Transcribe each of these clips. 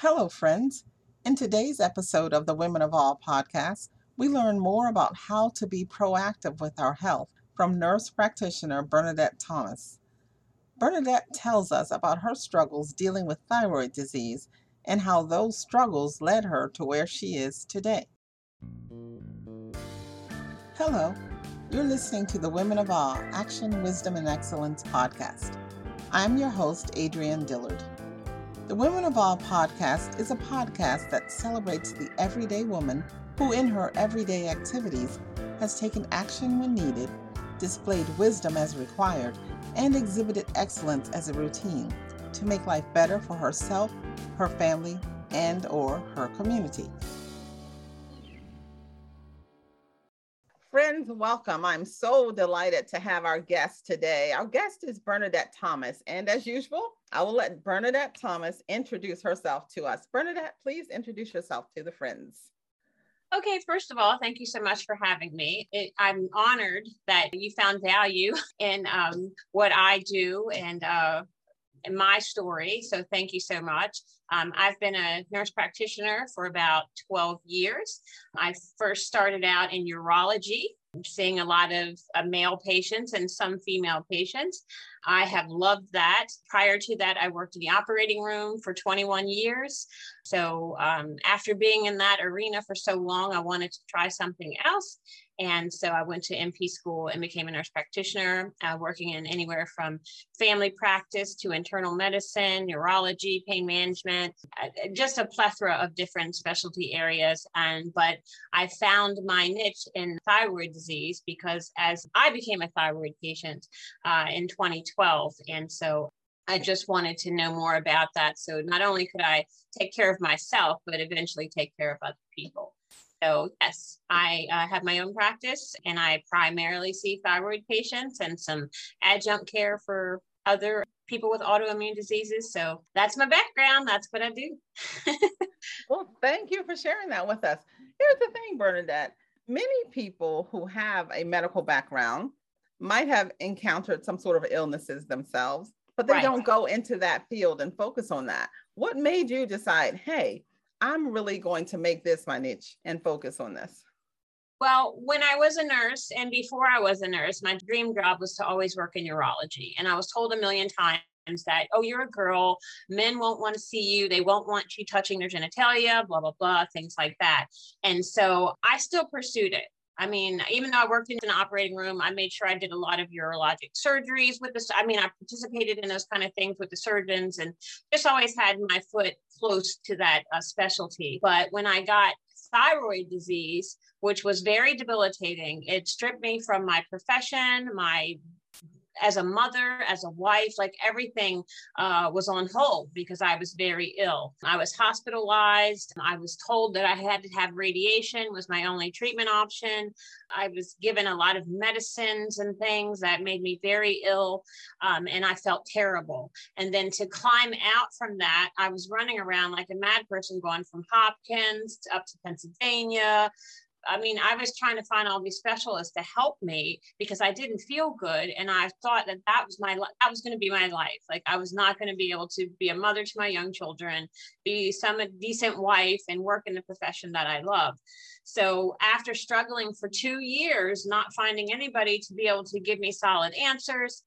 Hello, friends. In today's episode of the Women of AWE podcast, we learn more about how to be proactive with our health from nurse practitioner Bernadette Thomas. Bernadette tells us about her struggles dealing with thyroid disease and how those struggles led her to where she is today. Hello, you're listening to the Women of AWE Action, Wisdom, and Excellence podcast. I'm your host, Adrienne Dillard. The Women of AWE podcast is a podcast that celebrates the everyday woman who, in her everyday activities, has taken action when needed, displayed wisdom as required, and exhibited excellence as a routine to make life better for herself, her family, and or her community. Friends, welcome. I'm so delighted to have our guest today. Our guest is Bernadette Thomas. And as usual, I will let Bernadette Thomas introduce herself to us. Bernadette, please introduce yourself to the friends. Okay, first of all, thank you so much for having me. It, I'm honored that you found value in um, what I do and uh, my story. So thank you so much. Um, I've been a nurse practitioner for about 12 years. I first started out in urology, seeing a lot of uh, male patients and some female patients. I have loved that. Prior to that, I worked in the operating room for 21 years. So um, after being in that arena for so long, I wanted to try something else. And so I went to NP school and became a nurse practitioner, uh, working in anywhere from family practice to internal medicine, neurology, pain management, uh, just a plethora of different specialty areas. And but I found my niche in thyroid disease because as I became a thyroid patient uh, in 2012, and so I just wanted to know more about that. So not only could I take care of myself, but eventually take care of other people. So, yes, I uh, have my own practice and I primarily see thyroid patients and some adjunct care for other people with autoimmune diseases. So, that's my background. That's what I do. well, thank you for sharing that with us. Here's the thing, Bernadette many people who have a medical background might have encountered some sort of illnesses themselves, but they right. don't go into that field and focus on that. What made you decide, hey, I'm really going to make this my niche and focus on this? Well, when I was a nurse and before I was a nurse, my dream job was to always work in urology. And I was told a million times that, oh, you're a girl, men won't want to see you, they won't want you touching their genitalia, blah, blah, blah, things like that. And so I still pursued it. I mean, even though I worked in an operating room, I made sure I did a lot of urologic surgeries with this. I mean, I participated in those kind of things with the surgeons and just always had my foot close to that uh, specialty. But when I got thyroid disease, which was very debilitating, it stripped me from my profession, my as a mother, as a wife, like everything uh, was on hold because I was very ill. I was hospitalized. I was told that I had to have radiation was my only treatment option. I was given a lot of medicines and things that made me very ill, um, and I felt terrible. And then to climb out from that, I was running around like a mad person, going from Hopkins up to Pennsylvania, I mean, I was trying to find all these specialists to help me because I didn't feel good, and I thought that that was my that was going to be my life. Like I was not going to be able to be a mother to my young children, be some decent wife, and work in the profession that I love. So after struggling for two years, not finding anybody to be able to give me solid answers,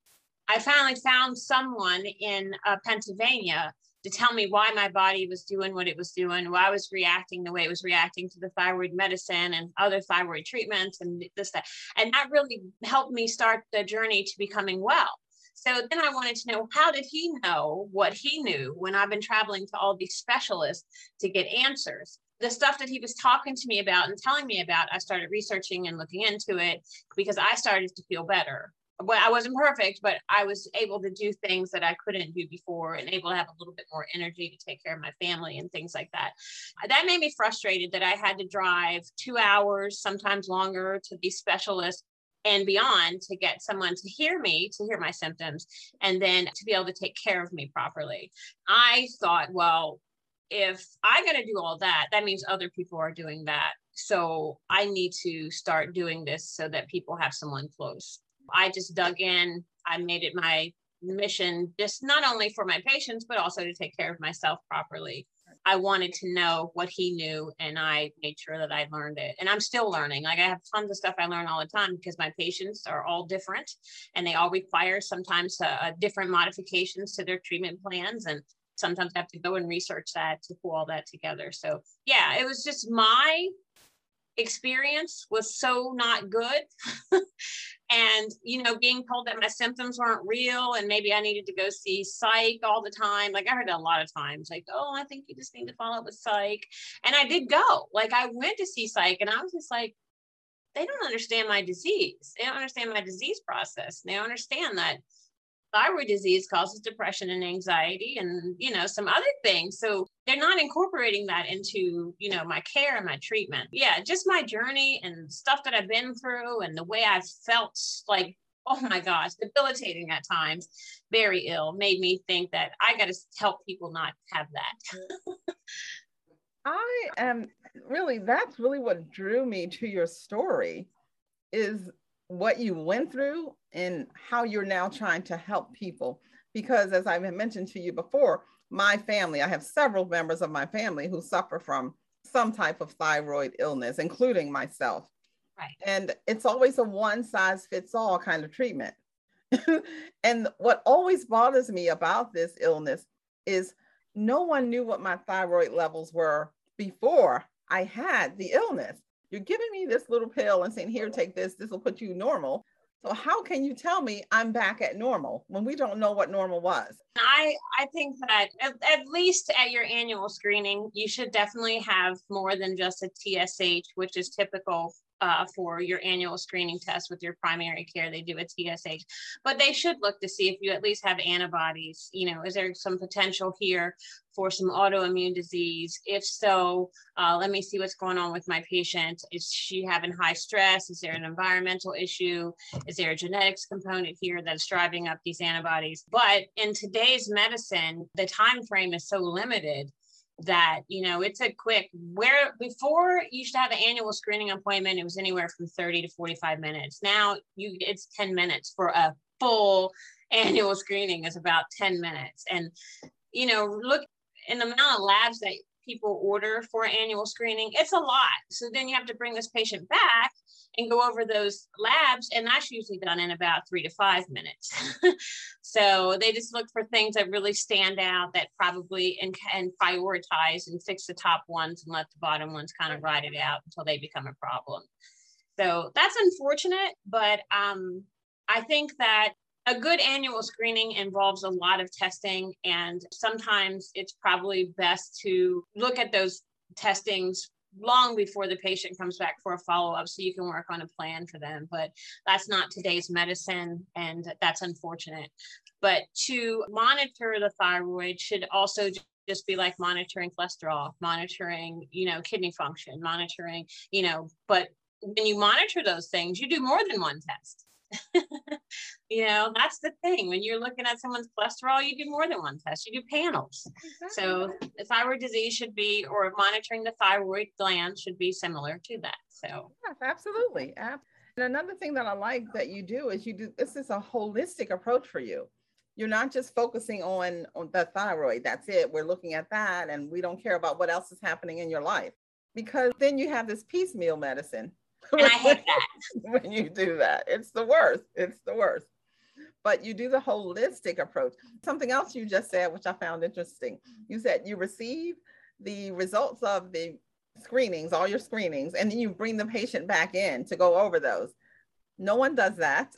I finally found someone in uh, Pennsylvania to tell me why my body was doing what it was doing, why I was reacting the way it was reacting to the thyroid medicine and other thyroid treatments and this, that. And that really helped me start the journey to becoming well. So then I wanted to know how did he know what he knew when I've been traveling to all these specialists to get answers? The stuff that he was talking to me about and telling me about, I started researching and looking into it because I started to feel better well, I wasn't perfect, but I was able to do things that I couldn't do before and able to have a little bit more energy to take care of my family and things like that. That made me frustrated that I had to drive two hours, sometimes longer, to these specialists and beyond to get someone to hear me, to hear my symptoms, and then to be able to take care of me properly. I thought, well, if I got to do all that, that means other people are doing that. So I need to start doing this so that people have someone close. I just dug in. I made it my mission, just not only for my patients, but also to take care of myself properly. I wanted to know what he knew and I made sure that I learned it. And I'm still learning. Like I have tons of stuff I learn all the time because my patients are all different and they all require sometimes different modifications to their treatment plans. And sometimes I have to go and research that to pull all that together. So yeah, it was just my experience was so not good. and, you know, being told that my symptoms weren't real and maybe I needed to go see psych all the time. Like I heard that a lot of times, like, oh, I think you just need to follow up with psych. And I did go. Like I went to see psych and I was just like, they don't understand my disease. They don't understand my disease process. They don't understand that thyroid disease causes depression and anxiety and you know some other things. So they're not incorporating that into you know my care and my treatment. Yeah just my journey and stuff that i've been through and the way i've felt like oh my gosh debilitating at times very ill made me think that i got to help people not have that. I am really that's really what drew me to your story is what you went through and how you're now trying to help people. Because as I've mentioned to you before, my family, I have several members of my family who suffer from some type of thyroid illness, including myself. Right. And it's always a one size fits all kind of treatment. and what always bothers me about this illness is no one knew what my thyroid levels were before I had the illness. You're giving me this little pill and saying, here, take this, this will put you normal. So how can you tell me I'm back at normal when we don't know what normal was? I I think that at, at, least at your annual screening, you should definitely have more than just a TSH, which is typical uh, for your annual screening test with your primary care. They do a TSH, but they should look to see if you at least have antibodies. You know, is there some potential here for some autoimmune disease? If so, uh, let me see what's going on with my patient. Is she having high stress? Is there an environmental issue? Is there a genetics component here that's driving up these antibodies? But in today's medicine, the time frame is so limited that you know it's a quick. Where before you should have an annual screening appointment it was anywhere from 30 to 45 minutes. Now you it's 10 minutes for a full annual screening is about 10 minutes. And you know look in the amount of labs that people order for annual screening it's a lot. So then you have to bring this patient back and go over those labs. And that's usually done in about three to five minutes. so they just look for things that really stand out that probably and can prioritize and fix the top ones and let the bottom ones kind of ride it out until they become a problem. So that's unfortunate, but um, I think that a good annual screening involves a lot of testing, and sometimes it's probably best to look at those testings long before the patient comes back for a follow-up so you can work on a plan for them but that's not today's medicine and that's unfortunate. But to monitor the thyroid should also just be like monitoring cholesterol monitoring you know kidney function monitoring you know but when you monitor those things you do more than one test you know, that's the thing. When you're looking at someone's cholesterol, you do more than one test. You do panels. Exactly. So the thyroid disease should be, or monitoring the thyroid gland should be similar to that. So yes, absolutely. And another thing that I like that you do is you do this is a holistic approach for you. You're not just focusing on, on the thyroid. That's it. We're looking at that and we don't care about what else is happening in your life. Because then you have this piecemeal medicine and I hate that. when you do that. It's the worst. It's the worst. But you do the holistic approach. Something else you just said, which I found interesting. You said you receive the results of the screenings, all your screenings, and then you bring the patient back in to go over those. No one does that.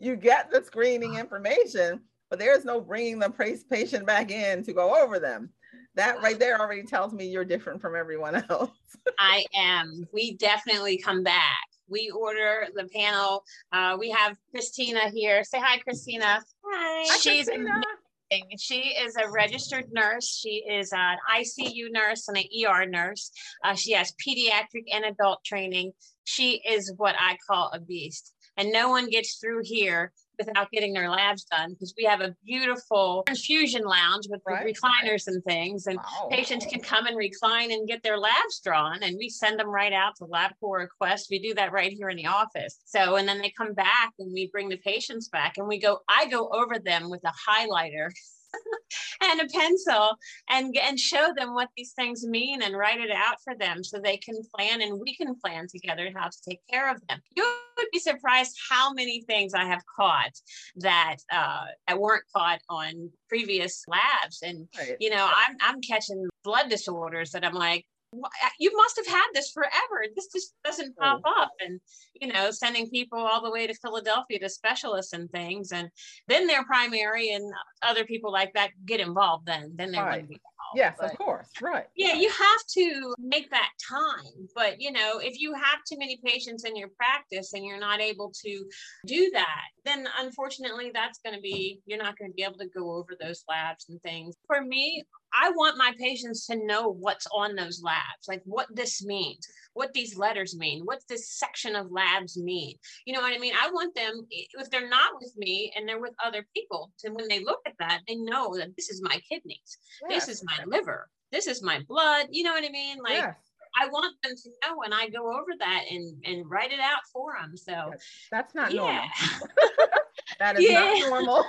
You get the screening information, but there's no bringing the patient back in to go over them that right there already tells me you're different from everyone else. I am. We definitely come back. We order the panel. Uh, we have Christina here. Say hi, Christina. Hi. She's Christina. amazing. She is a registered nurse. She is an ICU nurse and an ER nurse. Uh, she has pediatric and adult training. She is what I call a beast. And no one gets through here without getting their labs done because we have a beautiful infusion lounge with right. recliners and things and wow. patients can come and recline and get their labs drawn and we send them right out to LabCorp request we do that right here in the office so and then they come back and we bring the patients back and we go i go over them with a highlighter and a pencil and and show them what these things mean and write it out for them so they can plan and we can plan together how to take care of them you would be surprised how many things i have caught that uh, that weren't caught on previous labs and right. you know I'm, I'm catching blood disorders that i'm like Uh, you must have had this forever. This just doesn't oh. pop oh. up. And, you know, sending people all the way to Philadelphia to specialists and things. And then their primary and other people like that get involved then. Then they're right. going to be Yes, but, of course. Right. Yeah, you have to make that time. But, you know, if you have too many patients in your practice and you're not able to do that, then unfortunately that's going to be, you're not going to be able to go over those labs and things. For me, I want my patients to know what's on those labs, like what this means, what these letters mean, what this section of labs mean. You know what I mean? I want them, if they're not with me and they're with other people, to when they look at that, they know that this is my kidneys, yes. this is my liver, this is my blood. You know what I mean? Like, yes. I want them to know and I go over that and and write it out for them. So that's not yeah. normal. that is yeah. not normal.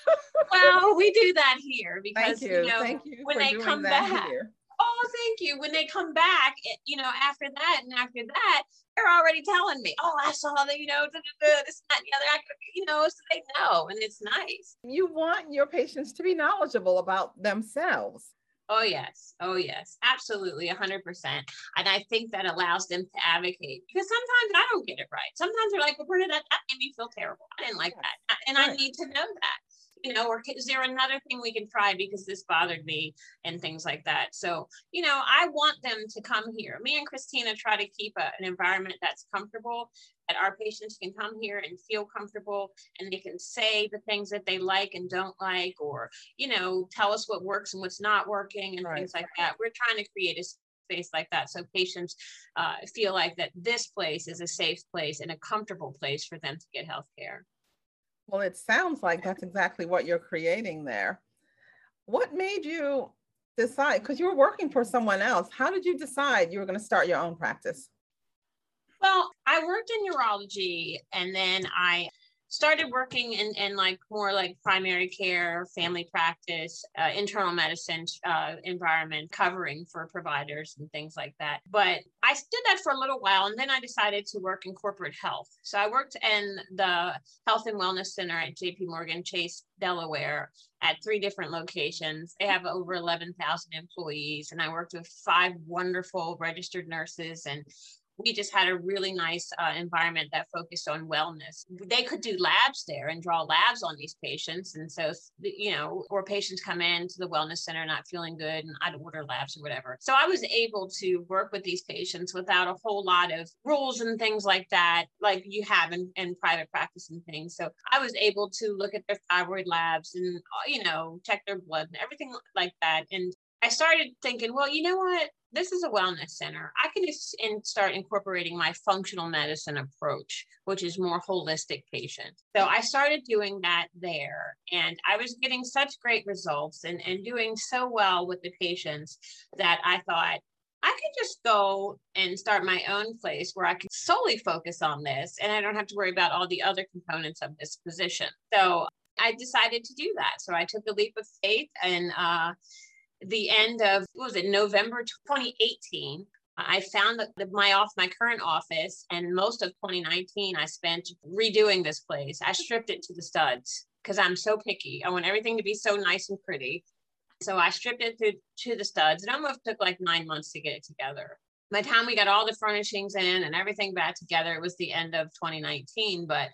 well, we do that here because you. you. know you when they come back. Here. Oh, thank you. When they come back, eh, you know, after that and after that, they're already telling me, "Oh, I saw that, you know, da, da, da, this, that, and the other." I, you know, so they know, and it's nice. You want your patients to be knowledgeable about themselves. Oh, yes. Oh, yes. Absolutely. 100%. And I think that allows them to advocate because sometimes I don't get it right. Sometimes they're like, well, did that, that made me feel terrible. I didn't like that. And right. I need to know that you know, or is there another thing we can try because this bothered me and things like that. So, you know, I want them to come here. Me and Christina try to keep a, an environment that's comfortable, that our patients can come here and feel comfortable and they can say the things that they like and don't like, or, you know, tell us what works and what's not working and right. things like that. We're trying to create a space like that so patients uh, feel like that this place is a safe place and a comfortable place for them to get health care. Well, it sounds like that's exactly what you're creating there. What made you decide? Because you were working for someone else. How did you decide you were going to start your own practice? Well, I worked in urology and then I started working in, in like more like primary care, family practice, uh, internal medicine uh, environment, covering for providers and things like that. But I did that for a little while, and then I decided to work in corporate health. So I worked in the Health and Wellness Center at J.P. Morgan Chase, Delaware, at three different locations. They have over 11,000 employees, and I worked with five wonderful registered nurses and we just had a really nice uh, environment that focused on wellness. They could do labs there and draw labs on these patients. And so, you know, or patients come in to the wellness center not feeling good and I'd order labs or whatever. So I was able to work with these patients without a whole lot of rules and things like that, like you have in, in private practice and things. So I was able to look at their thyroid labs and, uh, you know, check their blood and everything like that. And I started thinking, well, you know what? This is a wellness center. I can just in, start incorporating my functional medicine approach, which is more holistic patient. So I started doing that there, and I was getting such great results and, and doing so well with the patients that I thought I could just go and start my own place where I can solely focus on this and I don't have to worry about all the other components of this position. So I decided to do that. So I took a leap of faith and uh, the end of was it November 2018. I found that my off my current office and most of 2019 I spent redoing this place. I stripped it to the studs because I'm so picky. I want everything to be so nice and pretty. So I stripped it to, to the studs. It almost took like nine months to get it together. By the time we got all the furnishings in and everything back together, it was the end of 2019. But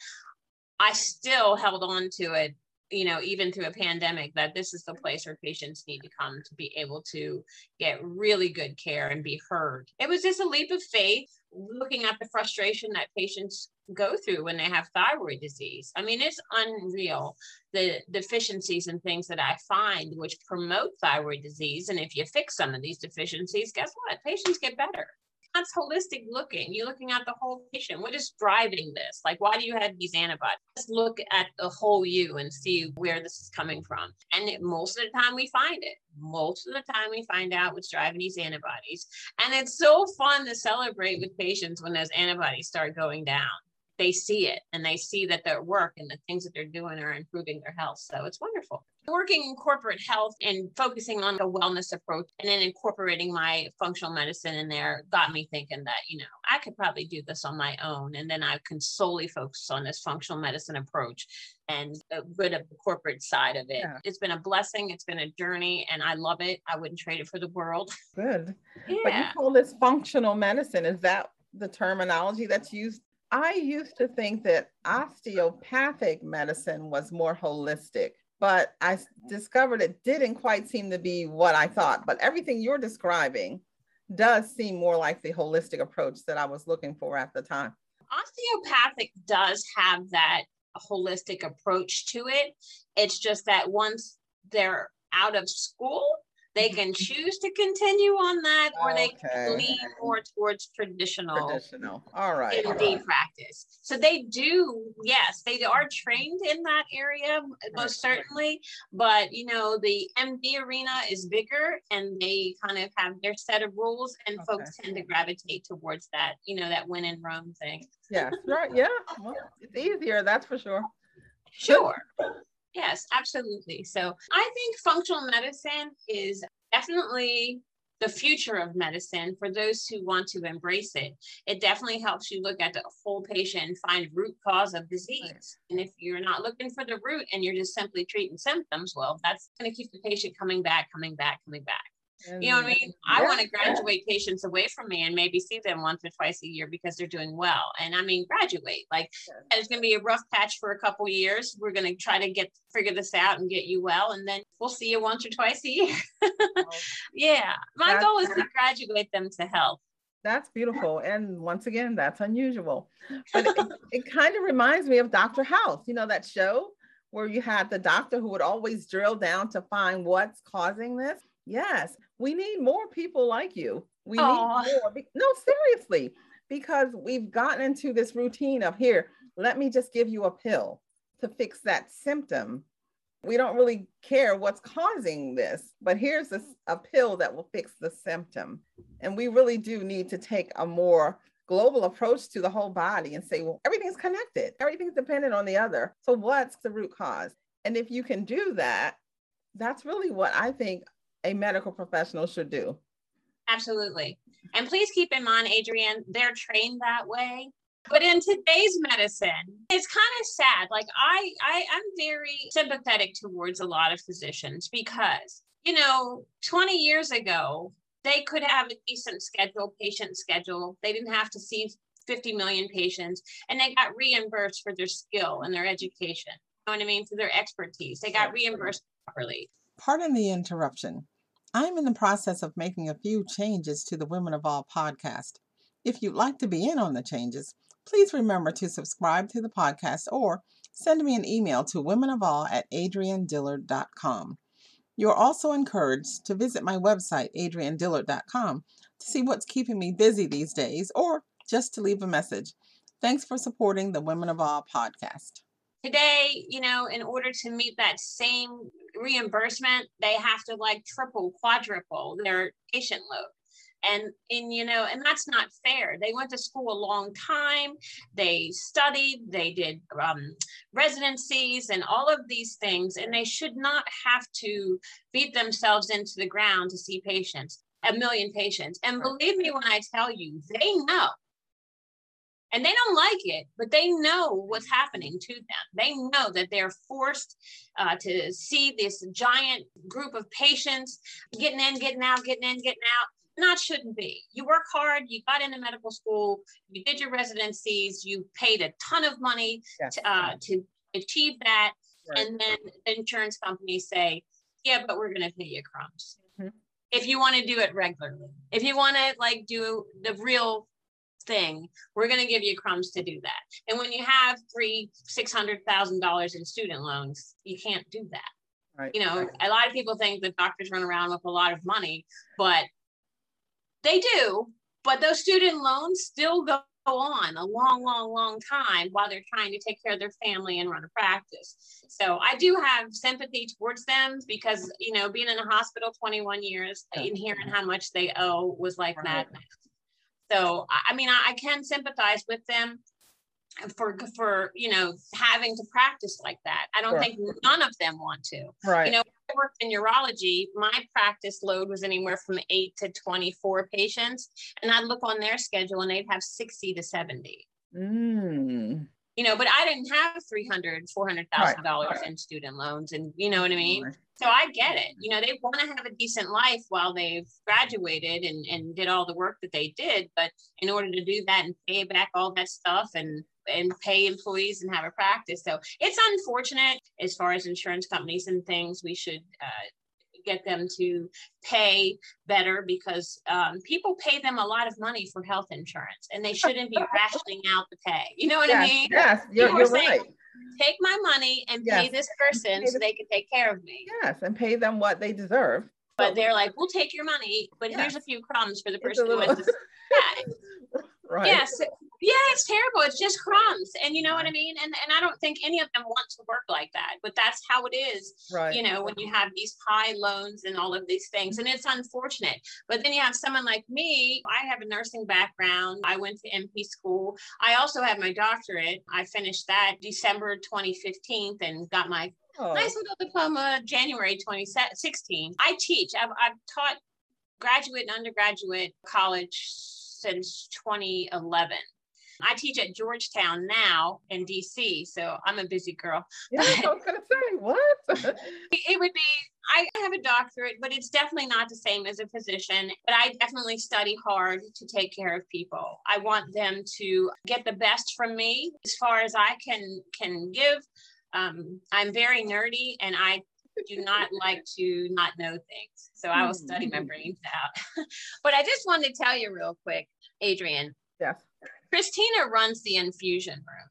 I still held on to it you know, even through a pandemic, that this is the place where patients need to come to be able to get really good care and be heard. It was just a leap of faith looking at the frustration that patients go through when they have thyroid disease. I mean, it's unreal the deficiencies and things that I find which promote thyroid disease. And if you fix some of these deficiencies, guess what? Patients get better that's holistic looking. You're looking at the whole patient. What is driving this? Like, why do you have these antibodies? Let's look at the whole you and see where this is coming from. And it, most of the time, we find it. Most of the time, we find out what's driving these antibodies. And it's so fun to celebrate with patients when those antibodies start going down. They see it and they see that their work and the things that they're doing are improving their health. So it's wonderful. Working in corporate health and focusing on a wellness approach and then incorporating my functional medicine in there got me thinking that, you know, I could probably do this on my own. And then I can solely focus on this functional medicine approach and rid of the corporate side of it. Yeah. It's been a blessing. It's been a journey and I love it. I wouldn't trade it for the world. Good. Yeah. But you call this functional medicine. Is that the terminology that's used? I used to think that osteopathic medicine was more holistic but I discovered it didn't quite seem to be what I thought. But everything you're describing does seem more like the holistic approach that I was looking for at the time. Osteopathic does have that holistic approach to it. It's just that once they're out of school, they can choose to continue on that or okay. they can lean more towards traditional traditional. All right. MD practice. So they do yes they are trained in that area most certainly but you know the md arena is bigger and they kind of have their set of rules and okay. folks tend to gravitate towards that you know that win in rome thing. Yeah right yeah well, it's easier that's for sure. Sure Yes, absolutely. So I think functional medicine is definitely the future of medicine for those who want to embrace it. It definitely helps you look at the whole patient and find root cause of disease. And if you're not looking for the root and you're just simply treating symptoms, well, that's going to keep the patient coming back, coming back, coming back. You know what I mean? I want to graduate patients away from me and maybe see them once or twice a year because they're doing well. And I mean, graduate. Like it's going to be a rough patch for a couple years. We're going to try to get figure this out and get you well, and then we'll see you once or twice a year. yeah, my goal is to graduate them to health. That's beautiful. And once again, that's unusual. But it, it kind of reminds me of Dr. House, you know, that show where you had the doctor who would always drill down to find what's causing this. Yes, we need more people like you. We Aww. need more. No, seriously, because we've gotten into this routine of here, let me just give you a pill to fix that symptom. We don't really care what's causing this, but here's a, a pill that will fix the symptom. And we really do need to take a more global approach to the whole body and say, well, everything's connected, everything's dependent on the other. So, what's the root cause? And if you can do that, that's really what I think a medical professional should do. Absolutely. And please keep in mind, Adrienne, they're trained that way. But in today's medicine, it's kind of sad. Like I, I I'm very sympathetic towards a lot of physicians because, you know, 20 years ago, they could have a decent schedule, patient schedule. They didn't have to see 50 million patients and they got reimbursed for their skill and their education. You know what I mean? For their expertise. They got reimbursed properly. Pardon the interruption. I'm in the process of making a few changes to the Women of AWE podcast. If you'd like to be in on the changes, please remember to subscribe to the podcast or send me an email to womenofall at adriennedillard.com. You're also encouraged to visit my website, adriennedillard.com, to see what's keeping me busy these days or just to leave a message. Thanks for supporting the Women of AWE podcast. Today, you know, in order to meet that same reimbursement, they have to like triple, quadruple their patient load. And, and you know and that's not fair. They went to school a long time. They studied. They did um, residencies and all of these things and they should not have to beat themselves into the ground to see patients a million patients. And believe me when i tell you they know and they don't like it, but they know what's happening to them. They know that they're forced uh, to see this giant group of patients getting in, getting out, getting in, getting out. Not shouldn't be. You work hard, you got into medical school, you did your residencies, you paid a ton of money yes. to, uh, to achieve that. Right. And then the insurance companies say, yeah, but we're going to pay you crumbs. Mm-hmm. If you want to do it regularly, if you want to like do the real thing, we're going to give you crumbs to do that. And when you have three, six hundred thousand dollars in student loans, you can't do that. Right. You know, a lot of people think that doctors run around with a lot of money, but they do. But those student loans still go on a long, long, long time while they're trying to take care of their family and run a practice. So I do have sympathy towards them because, you know, being in a hospital 21 years and hearing how much they owe was like right. madness. So, I mean, I, I can sympathize with them. for for you know having to practice like that. I don't Sure. think none of them want to. Right. You know, I worked in urology. My practice load was anywhere from eight to 24 patients. And I'd look on their schedule and they'd have 60 to 70. Mm. You know, but I didn't have 300, 400,000 dollars in student loans. And you know what I mean? So I get it. You know, they want to have a decent life while they've graduated and, and did all the work that they did. But in order to do that and pay back all that stuff and and pay employees and have a practice. So it's unfortunate as far as insurance companies and things. We should uh, get them to pay better because um, people pay them a lot of money for health insurance and they shouldn't be rationing out the pay. You know what yes, I mean? Yes, you're, you're saying- right. Take my money and pay this person Pay so they can take care of me. Yes, and pay them what they deserve. But they're like, we'll take your money, but here's a few crumbs for the person who went to yeah, right. Yes. Yeah, it's terrible. It's just crumbs. And you know what I mean? And and I don't think any of them want to work like that, but that's how it is, Right. you know, when you have these high loans and all of these things. And it's unfortunate. But then you have someone like me. I have a nursing background. I went to NP school. I also have my doctorate. I finished that December 2015 and got my Oh, nice little diploma January 2016. I teach. I've, I've taught graduate and undergraduate college since 2011. I teach at Georgetown now in DC, so I'm a busy girl. yeah, I was gonna say what? It would be, I have a doctorate, but it's definitely not the same as a physician. But I definitely study hard to take care of people. I want them to get the best from me as far as I can can give. Um, I'm very nerdy and I do not like to not know things. So I will study my brains out. but I just wanted to tell you real quick, Adrienne, yes. Christina runs the infusion room.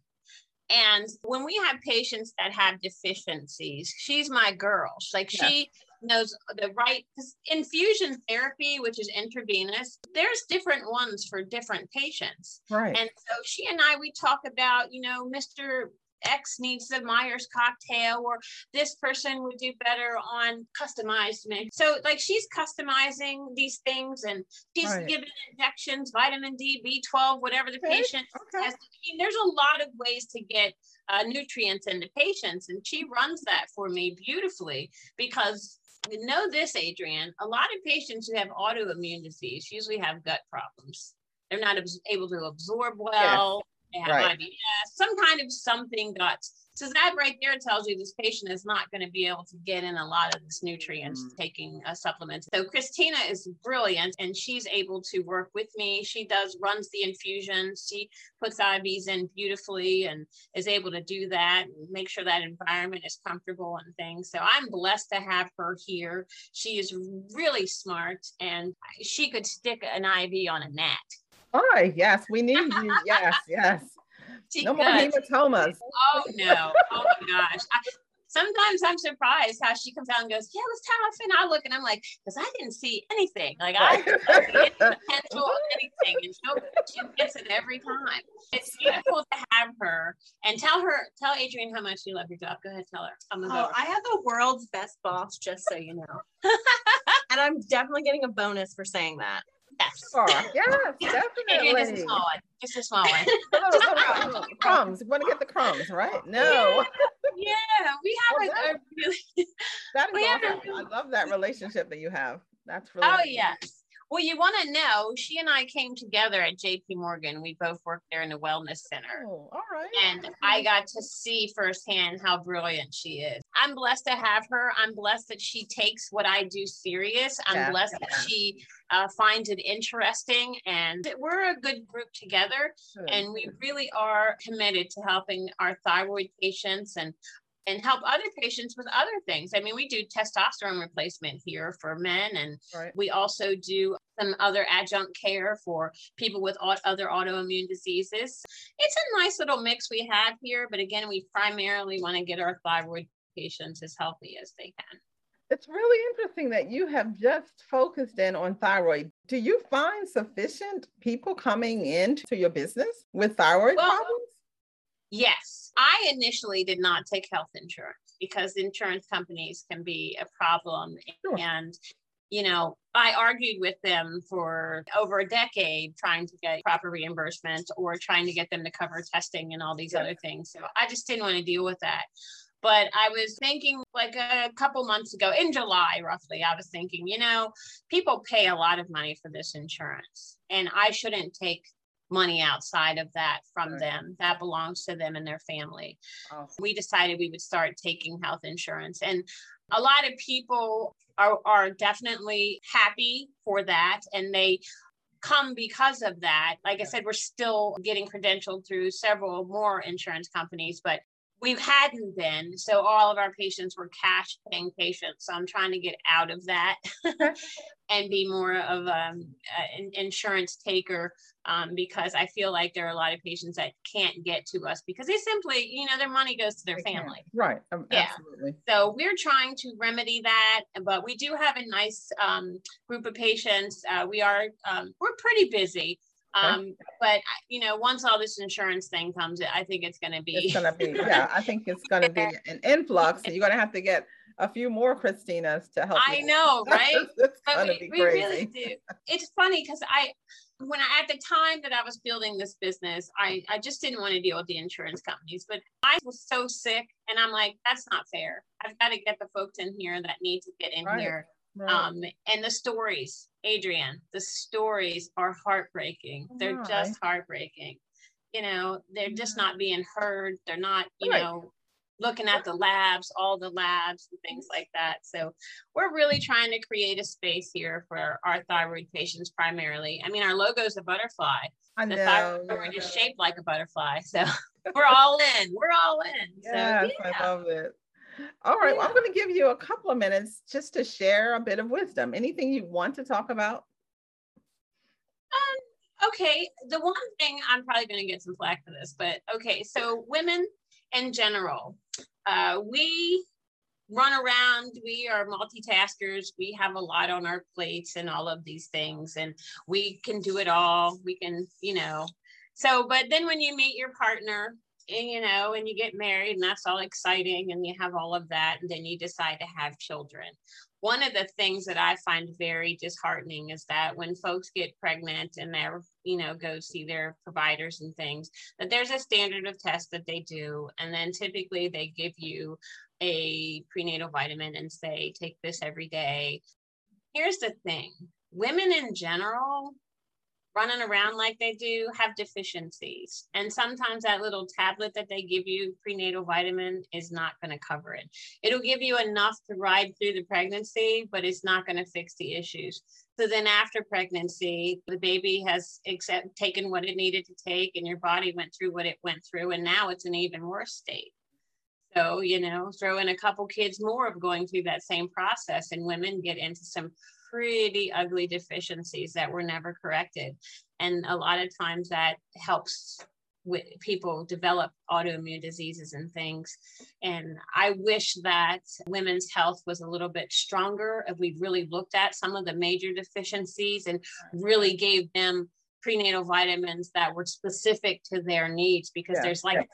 And when we have patients that have deficiencies, she's my girl. She's like Yes. she knows the right infusion therapy, which is intravenous. There's different ones for different patients. Right. And so she and I, we talk about, you know, Mr. X needs the Myers cocktail, or this person would do better on customized mix. So, like, she's customizing these things and she's Right. giving injections, vitamin D, B12, whatever the Okay, patient okay. has. I mean, there's a lot of ways to get uh, nutrients into patients, and she runs that for me beautifully because. You know this, Adrienne. A lot of patients who have autoimmune disease usually have gut problems. They're not abs- able to absorb well. They have Right. IBS, some kind of something got. So that right there tells you this patient is not going to be able to get in a lot of this nutrients Mm. taking a supplement. So Christina is brilliant and she's able to work with me. She does runs the infusions. She puts IVs in beautifully and is able to do that and make sure that environment is comfortable and things. So I'm blessed to have her here. She is really smart and she could stick an IV on a gnat. Oh, yes, we need you. Yes, yes. She No more could. hematomas. Oh no! Oh my gosh! I, sometimes I'm surprised how she comes out and goes, "Yeah, it was tough," and I look and I'm like, "Cause I didn't see anything. Like I didn't see any potential of anything, and she, she gets it every time. It's beautiful to have her and tell her, tell Adrienne how much you love your job. Go ahead, tell her. I'm Oh. I have the world's best boss, just so you know. and I'm definitely getting a bonus for saying that. Yes. Sure. Yes, Adrienne, just a small one. Just a small one. Little crumbs. You want to get the crumbs, right? No, yeah, we have Well, a, a really. that is We have a awesome. I love that relationship that you have. That's really. Oh yes. Well, you want to know, she and I came together at JP Morgan. We both worked there in the wellness center. Oh, all right. And I got to see firsthand how brilliant she is. I'm blessed to have her. I'm blessed that she takes what I do serious. I'm Yeah, blessed that she uh, finds it interesting. And we're a good group together. Good. And we really are committed to helping our thyroid patients and and help other patients with other things. I mean, we do testosterone replacement here for men, and Right. we also do some other adjunct care for people with other autoimmune diseases. It's a nice little mix we have here, but again, we primarily want to get our thyroid patients as healthy as they can. It's really interesting that you have just focused in on thyroid. Do you find sufficient people coming into your business with thyroid Well, problems? Yes, I initially did not take health insurance because insurance companies can be a problem Sure. and you know, I argued with them for over a decade trying to get proper reimbursement or trying to get them to cover testing and all these yeah. other things. So I just didn't want to deal with that. But I was thinking like a couple months ago in July, roughly, I was thinking, you know, people pay a lot of money for this insurance and I shouldn't take money outside of that from right. them. That belongs to them and their family. Awesome. We decided we would start taking health insurance. And a lot of people are, are definitely happy for that. And they come because of that. Like I said, we're still getting credentialed through several more insurance companies, but we hadn't been. So all of our patients were cash paying patients. So I'm trying to get out of that and be more of um, an insurance taker um, because I feel like there are a lot of patients that can't get to us because they simply, you know, their money goes to their they family. Can. Right. Um, yeah. Absolutely. So we're trying to remedy that, but we do have a nice um, group of patients. Uh, we are, um, we're pretty busy. Um, but you know, once all this insurance thing comes, I think it's going to be. It's going to be, yeah. I think it's going to be an influx, and you're going to have to get a few more Christinas to help. I know, right? it's going to be we crazy. really do. It's funny because I, when I at the time that I was building this business, I I just didn't want to deal with the insurance companies, but I was so sick, and I'm like, that's not fair. I've got to get the folks in here that need to get in right. here Right. Um, and the stories, Adrienne, the stories are heartbreaking. They're just heartbreaking. You know, they're just not being heard. They're not, you right. know, looking at the labs, all the labs and things like that. So we're really trying to create a space here for our thyroid patients primarily. I mean, our logo is a butterfly. I know. The thyroid is shaped like a butterfly. So we're all in. We're all in. Yes, so, yeah. I love it. All right, well, I'm going to give you a couple of minutes just to share a bit of wisdom. Anything you want to talk about? Um, okay, the one thing I'm probably going to get some flack for this, but okay, so women in general, uh, we run around, we are multitaskers, we have a lot on our plates and all of these things, and we can do it all. We can, you know, so, but then when you meet your partner, and, you know, and you get married and that's all exciting and you have all of that, and then you decide to have children. One of the things that I find very disheartening is that when folks get pregnant and they're, you know, go see their providers and things, that there's a standard of tests that they do. And then typically they give you a prenatal vitamin and say, take this every day. Here's the thing women in general running around like they do have deficiencies. And sometimes that little tablet that they give you, prenatal vitamin, is not going to cover it. It'll give you enough to ride through the pregnancy, but it's not going to fix the issues. So then after pregnancy, the baby has accept, taken what it needed to take, and your body went through what it went through, and now it's an even worse state. So, you know, throw in a couple kids more of going through that same process, and women get into some pretty ugly deficiencies that were never corrected. And a lot of times that helps with people develop autoimmune diseases and things. And I wish that women's health was a little bit stronger if we really looked at some of the major deficiencies and really gave them prenatal vitamins that were specific to their needs because yeah, there's like yeah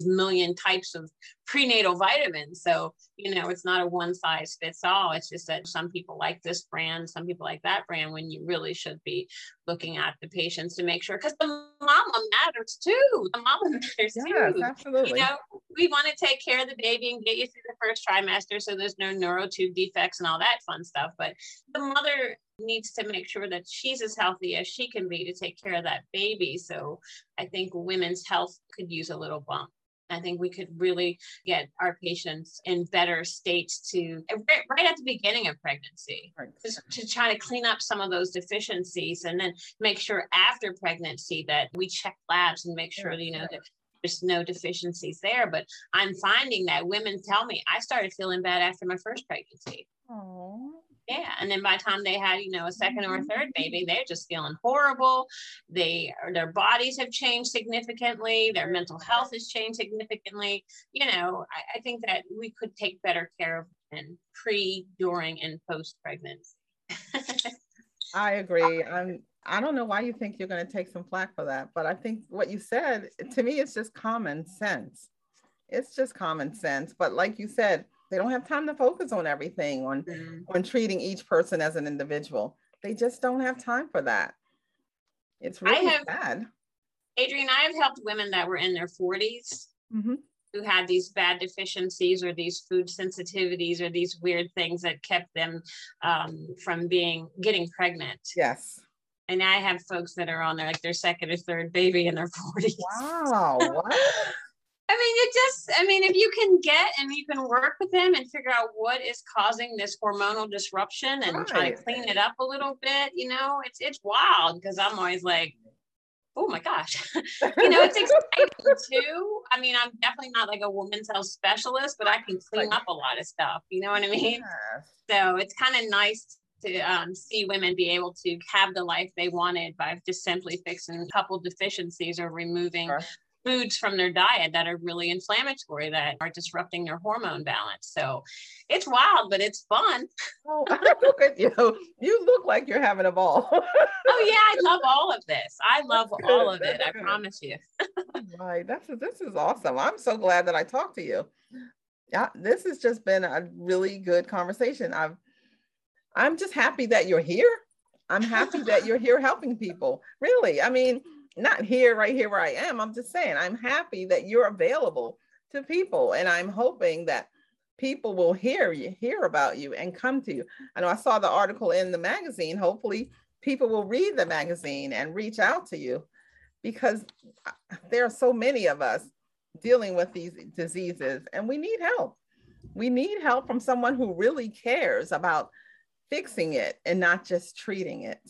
million types of prenatal vitamins. So, you know, it's not a one size fits all. It's just that some people like this brand, some people like that brand, when you really should be looking at the patients to make sure, because the mama matters too. The mama matters yes, too. Absolutely. You know, we want to take care of the baby and get you through the first trimester so there's no neural tube defects and all that fun stuff. But the mother needs to make sure that she's as healthy as she can be to take care of that baby. So I think women's health could use a little bump. I think we could really get our patients in better states to eh, right at the beginning of pregnancy right. to try to clean up some of those deficiencies and then make sure after pregnancy that we check labs and make sure you know that there's no deficiencies there. But I'm finding that women tell me I started feeling bad after my first pregnancy. Aww. Yeah. And then by the time they had, you know, a second or a mm-hmm. third baby, they're just feeling horrible. They their bodies have changed significantly, their mental health has changed significantly. You know, I, I think that we could take better care of them pre, during, and post pregnancy. I agree. I'm I don't know why you think you're going to take some flack for that, but I think what you said to me it's just common sense. It's just common sense. But like you said, They don't have time to focus on everything, on Mhm. on treating each person as an individual. They just don't have time for that. It's I really have- sad. Adrienne, I have helped women that were in their 40s Mhm. who had these bad deficiencies or these food sensitivities or these weird things that kept them um, from being getting pregnant. Yes. And I have folks that are on their like their second or third baby in their 40s. Wow. What? I mean, it just, I mean, if you can get and you can work with them and figure out what is causing this hormonal disruption and try to clean it up a little bit, you know, it's it's wild because I'm always like, oh my gosh, you know, it's exciting too. I mean, I'm definitely not like a women's health specialist, but I can clean up a lot of stuff. You know what I mean? Yes. So it's kind of nice to um, see women be able to have the life they wanted by just simply fixing a couple deficiencies or removing Sure. Foods from their diet that are really inflammatory that are disrupting their hormone balance. So it's wild, but it's fun. Oh, look at you. You look like you're having a ball. Oh yeah, I love all of this. I love all of it. I promise you. right. That's this is awesome. I'm so glad that I talked to you. Yeah, this has just been a really good conversation. I've I'm just happy that you're here. I'm happy that you're here helping people. Really. I mean, not here right here where I am. I'm just saying I'm happy that you're available to people and I'm hoping that people will hear you, hear about you and come to you. I know I saw the article in the magazine. Hopefully people will read the magazine and reach out to you because there are so many of us dealing with these diseases and we need help. We need help from someone who really cares about fixing it and not just treating it.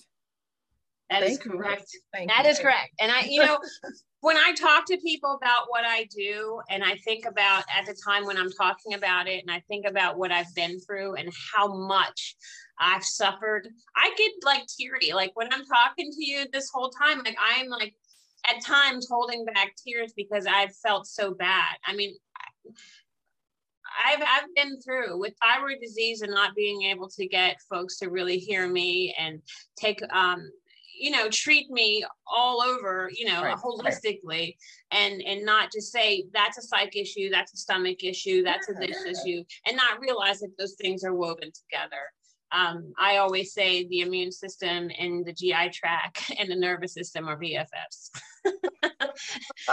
That is Thank you. correct. That you. is correct. And I, you know, when I talk to people about what I do, and I think about at the time when I'm talking about it, and I think about what I've been through and how much I've suffered, I get like teary. Like when I'm talking to you this whole time, like I'm like at times holding back tears because I've felt so bad. I mean, I've I've been through with thyroid disease and not being able to get folks to really hear me and take um you know treat me all over you know Right, right. holistically and and not just say that's a psych issue that's a stomach issue that's a this yeah. issue and not realize that those things are woven together um, I always say the immune system and the GI tract and the nervous system are BFFs.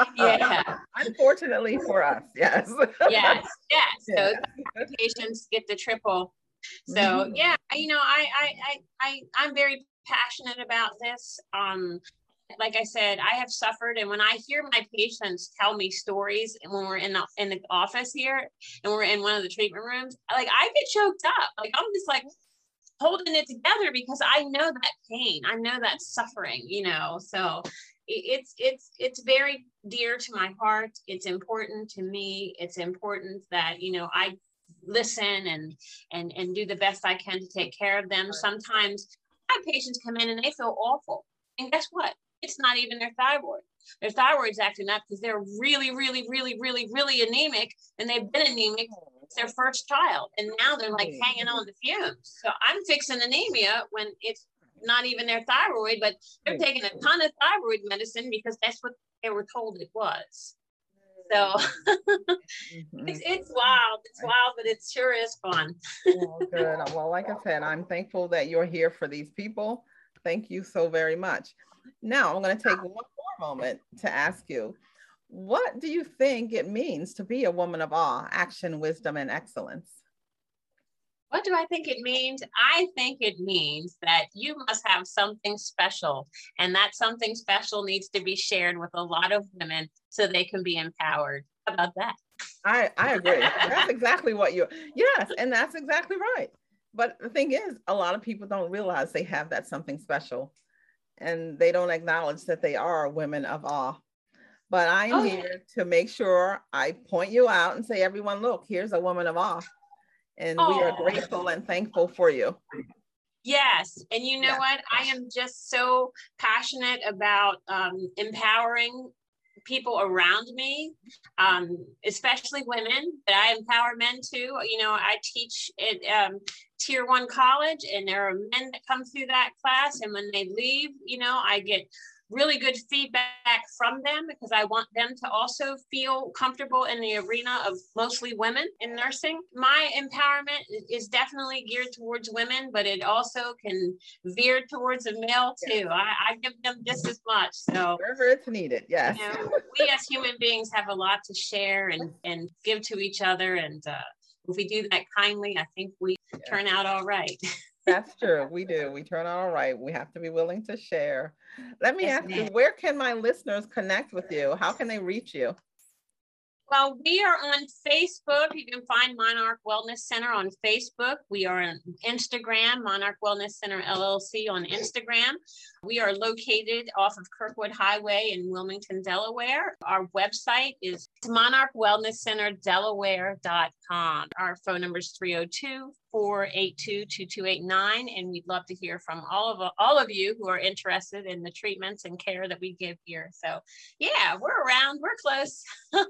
yeah. Unfortunately for us, yes. yes, yes. So Yeah. patients get the triple. So Mhm. yeah, you know, I, I, I, I, I'm very passionate about this. Um, like I said, I have suffered, and when I hear my patients tell me stories, and when we're in the in the office here, and we're in one of the treatment rooms, like I get choked up. Like I'm just like holding it together because I know that pain, I know that suffering, you know. So it's it's it's very dear to my heart. It's important to me. It's important that you know I listen and and and do the best I can to take care of them. Sometimes Patients come in and they feel awful, and guess what? It's not even their thyroid. Their thyroid's acting up because they're really, really, really, really, really anemic, and they've been anemic since their first child, and now they're like hanging on the fumes. So I'm fixing anemia when it's not even their thyroid, but they're taking a ton of thyroid medicine because that's what they were told it was. So Mhm. it's, it's wild. It's wild, but it sure is fun. Well, good. Well, like I said, I'm thankful that you're here for these people. Thank you so very much. Now, I'm going to take one more moment to ask you what do you think it means to be a woman of awe, action, wisdom, and excellence? What do I think it means? I think it means that you must have something special, and that something special needs to be shared with a lot of women so they can be empowered. How about that? I, I agree. That's exactly what you, yes, and that's exactly right. But the thing is, a lot of people don't realize they have that something special and they don't acknowledge that they are women of awe. But I'm Oh, yeah. here to make sure I point you out and say, everyone, look, here's a woman of awe. And we are grateful and thankful for you. Yes. And you know Yeah. what? I am just so passionate about um, empowering people around me, um, especially women, but I empower men too. You know, I teach at um, tier one college, and there are men that come through that class. And when they leave, you know, I get really good feedback from them because I want them to also feel comfortable in the arena of mostly women in nursing. My empowerment is definitely geared towards women, but it also can veer towards a male too. I, I give them just as much. So wherever it's needed, yes. You know, we as human beings have a lot to share and, and give to each other. And uh, if we do that kindly, I think we yeah. turn out all right. That's true. We do. We turn out all right. We have to be willing to share. Let me yes, ask you, where can my listeners connect with you? How can they reach you? Well, we are on Facebook. You can find Monarch Wellness Center on Facebook. We are on Instagram, Monarch Wellness Center LLC on Instagram. We are located off of Kirkwood Highway in Wilmington, Delaware. Our website is monarchwellnesscenterdelaware.com. Our phone number is 302 482 2289 and we'd love to hear from all of all of you who are interested in the treatments and care that we give here so yeah we're around we're close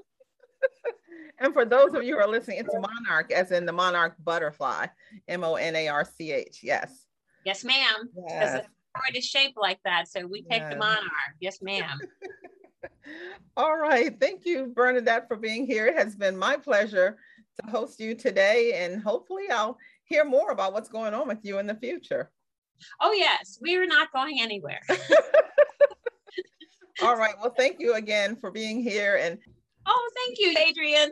and for those of you who are listening, it's monarch, as in the monarch butterfly, M O N A R C H. Yes. Yes, ma'am. Because yes. is shaped like that. So we take yes. the monarch. Yes, ma'am. All right. Thank you, Bernadette, for being here. It has been my pleasure to host you today. And hopefully, I'll hear more about what's going on with you in the future. Oh, yes. We are not going anywhere. All right. Well, thank you again for being here. And Oh, thank you, Adrienne.